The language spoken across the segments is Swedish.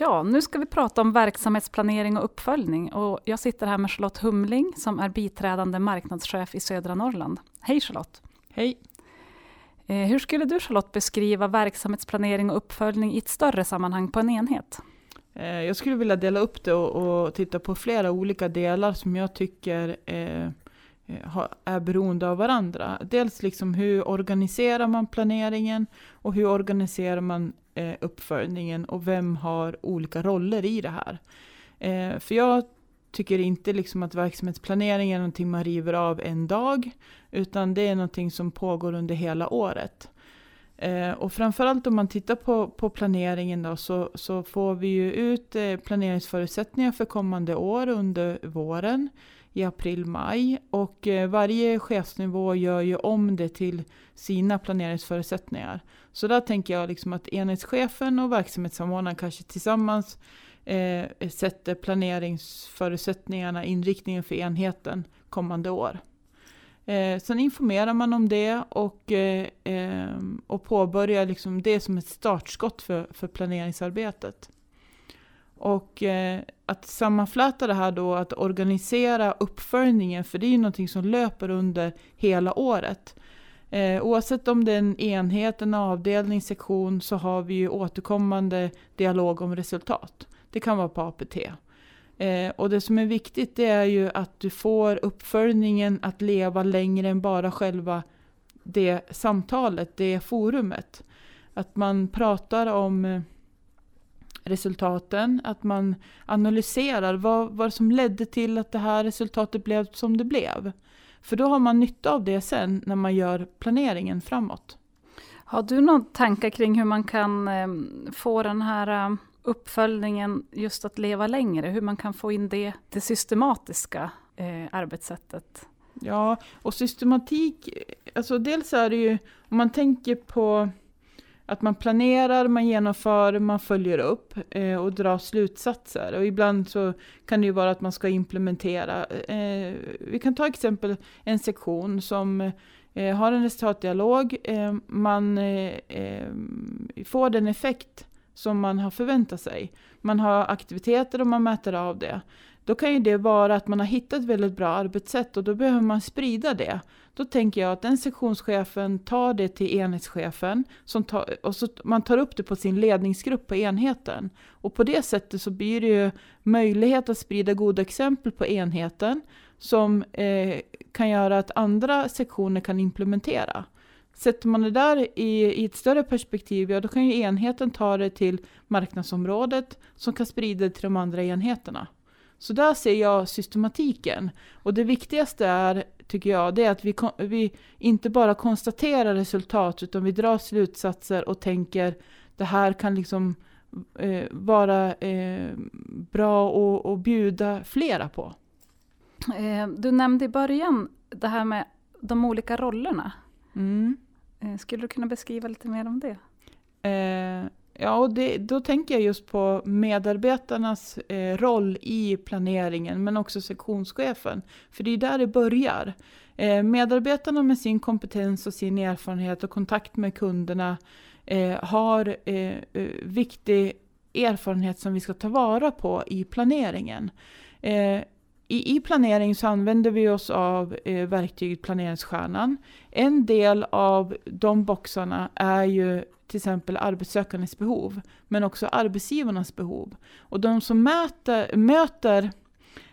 Ja, nu ska vi prata om verksamhetsplanering och uppföljning. Och jag sitter här med Charlotte Humling som är biträdande marknadschef i södra Norrland. Hej Charlotte! Hej! Eh, hur skulle du Charlotte beskriva verksamhetsplanering och uppföljning i ett större sammanhang på en enhet? Eh, jag skulle vilja dela upp det och, och titta på flera olika delar som jag tycker eh, Eh, är beroende av varandra. Dels liksom hur organiserar man planeringen och hur organiserar man eh, uppföljningen och vem har olika roller i det här. Eh, för jag tycker inte liksom att verksamhetsplanering är någonting man river av en dag, utan det är någonting som pågår under hela året. Eh, och framförallt om man tittar på, på planeringen då, så, så får vi ju ut eh, planeringsförutsättningar för kommande år under våren i april-maj. Och eh, varje chefsnivå gör ju om det till sina planeringsförutsättningar. Så där tänker jag liksom att enhetschefen och verksamhetssamordnaren kanske tillsammans eh, sätter planeringsförutsättningarna, inriktningen för enheten kommande år. Eh, sen informerar man om det och, eh, eh och påbörjar liksom det som ett startskott för, för planeringsarbetet. Och eh, att sammanfläta det här då, att organisera uppföljningen, för det är ju någonting som löper under hela året. Eh, oavsett om det är en enhet, en avdelning, sektion, så har vi ju återkommande dialog om resultat. Det kan vara på APT. Eh, och det som är viktigt det är ju att du får uppföljningen att leva längre än bara själva det samtalet, det forumet. Att man pratar om eh, resultaten, att man analyserar vad, vad som ledde till att det här resultatet blev som det blev. För då har man nytta av det sen när man gör planeringen framåt. Har du några tankar kring hur man kan eh, få den här eh, uppföljningen just att leva längre? Hur man kan få in det, det systematiska eh, arbetssättet? Ja, och systematik, alltså dels är det ju, om man tänker på att man planerar, man genomför, man följer upp eh, och drar slutsatser. Och ibland så kan det ju vara att man ska implementera. Eh, vi kan ta exempel en sektion som eh, har en resultatdialog. Eh, man eh, eh får den effekt som man har förväntat sig. Man har aktiviteter och man mäter av det. Då kan ju det vara att man har hittat ett väldigt bra arbetssätt och då behöver man sprida det. Då tänker jag att den sektionschefen tar det till enhetschefen som tar, och så man tar upp det på sin ledningsgrupp på enheten. Och på det sättet så blir det ju möjlighet att sprida goda exempel på enheten som eh, kan göra att andra sektioner kan implementera. Sätter man det där i, i ett större perspektiv, ja då kan ju enheten ta det till marknadsområdet som kan sprida det till de andra enheterna. Så där ser jag systematiken. Och det viktigaste är, tycker jag, det är att vi, vi inte bara konstaterar resultat, utan vi drar slutsatser och tänker det här kan liksom eh, vara eh, bra och bjuda flera på. Eh, du nämnde i början det här med de olika rollerna. Mm. Eh, skulle du kunna beskriva lite mer om det? Eh, Ja, och det, då tänker jag just på medarbetarnas eh, roll i planeringen, men också sektionschefen. För det är där det börjar. Eh, medarbetarna med sin kompetens och sin erfarenhet och kontakt med kunderna eh, har eh, eh viktig erfarenhet som vi ska ta vara på i planeringen. Eh, i, I planering så använder vi oss av eh, verktyget Planeringsstjärnan. En del av de boxarna är ju till exempel arbetssökandes behov, men också arbetsgivarnas behov. Och de som mäter, möter,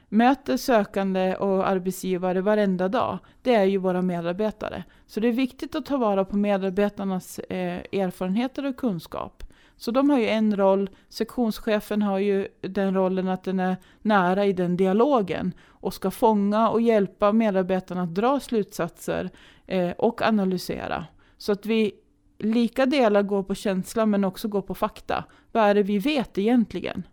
möter sökande och arbetsgivare varenda dag, det är ju våra medarbetare. Så det är viktigt att ta vara på medarbetarnas eh, erfarenheter och kunskap. Så de har ju en roll, sektionschefen har ju den rollen att den är nära i den dialogen och ska fånga och hjälpa medarbetarna att dra slutsatser eh, och analysera. Så att vi lika delar går på känsla men också går på fakta. Vad är det vi vet egentligen?